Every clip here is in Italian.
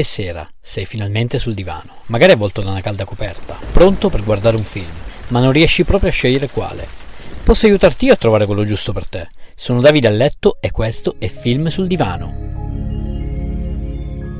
è sera, sei finalmente sul divano, magari avvolto da una calda coperta, pronto per guardare un film, ma non riesci proprio a scegliere quale. Posso aiutarti io a trovare quello giusto per te. Sono Davide a letto e questo è Film sul divano.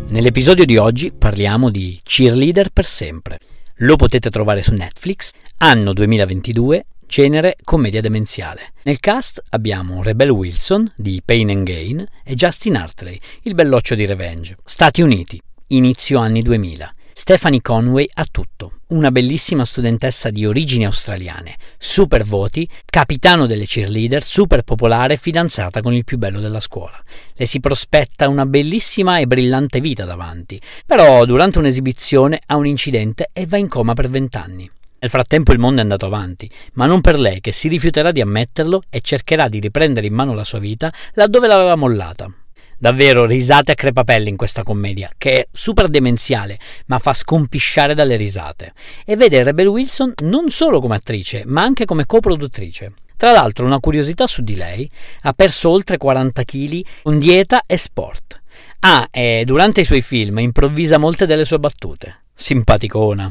Nell'episodio di oggi parliamo di Cheerleader per sempre. Lo potete trovare su Netflix, anno 2022, genere commedia demenziale. Nel cast abbiamo Rebel Wilson di Pain and Gain e Justin Hartley, il belloccio di Revenge. Stati Uniti, inizio anni 2000. Stephanie Conway ha tutto, una bellissima studentessa di origini australiane, super voti, capitano delle cheerleader, super popolare, fidanzata con il più bello della scuola. Le si prospetta una bellissima e brillante vita davanti, però durante un'esibizione ha un incidente e va in coma per vent'anni. Nel frattempo il mondo è andato avanti, ma non per lei che si rifiuterà di ammetterlo e cercherà di riprendere in mano la sua vita laddove l'aveva mollata. Davvero risate a crepapelle in questa commedia, che è super demenziale, ma fa scompisciare dalle risate. E vede Rebel Wilson non solo come attrice, ma anche come coproduttrice. Tra l'altro, una curiosità su di lei, ha perso oltre 40 kg con dieta e sport. Ah, e durante i suoi film improvvisa molte delle sue battute. Simpaticona.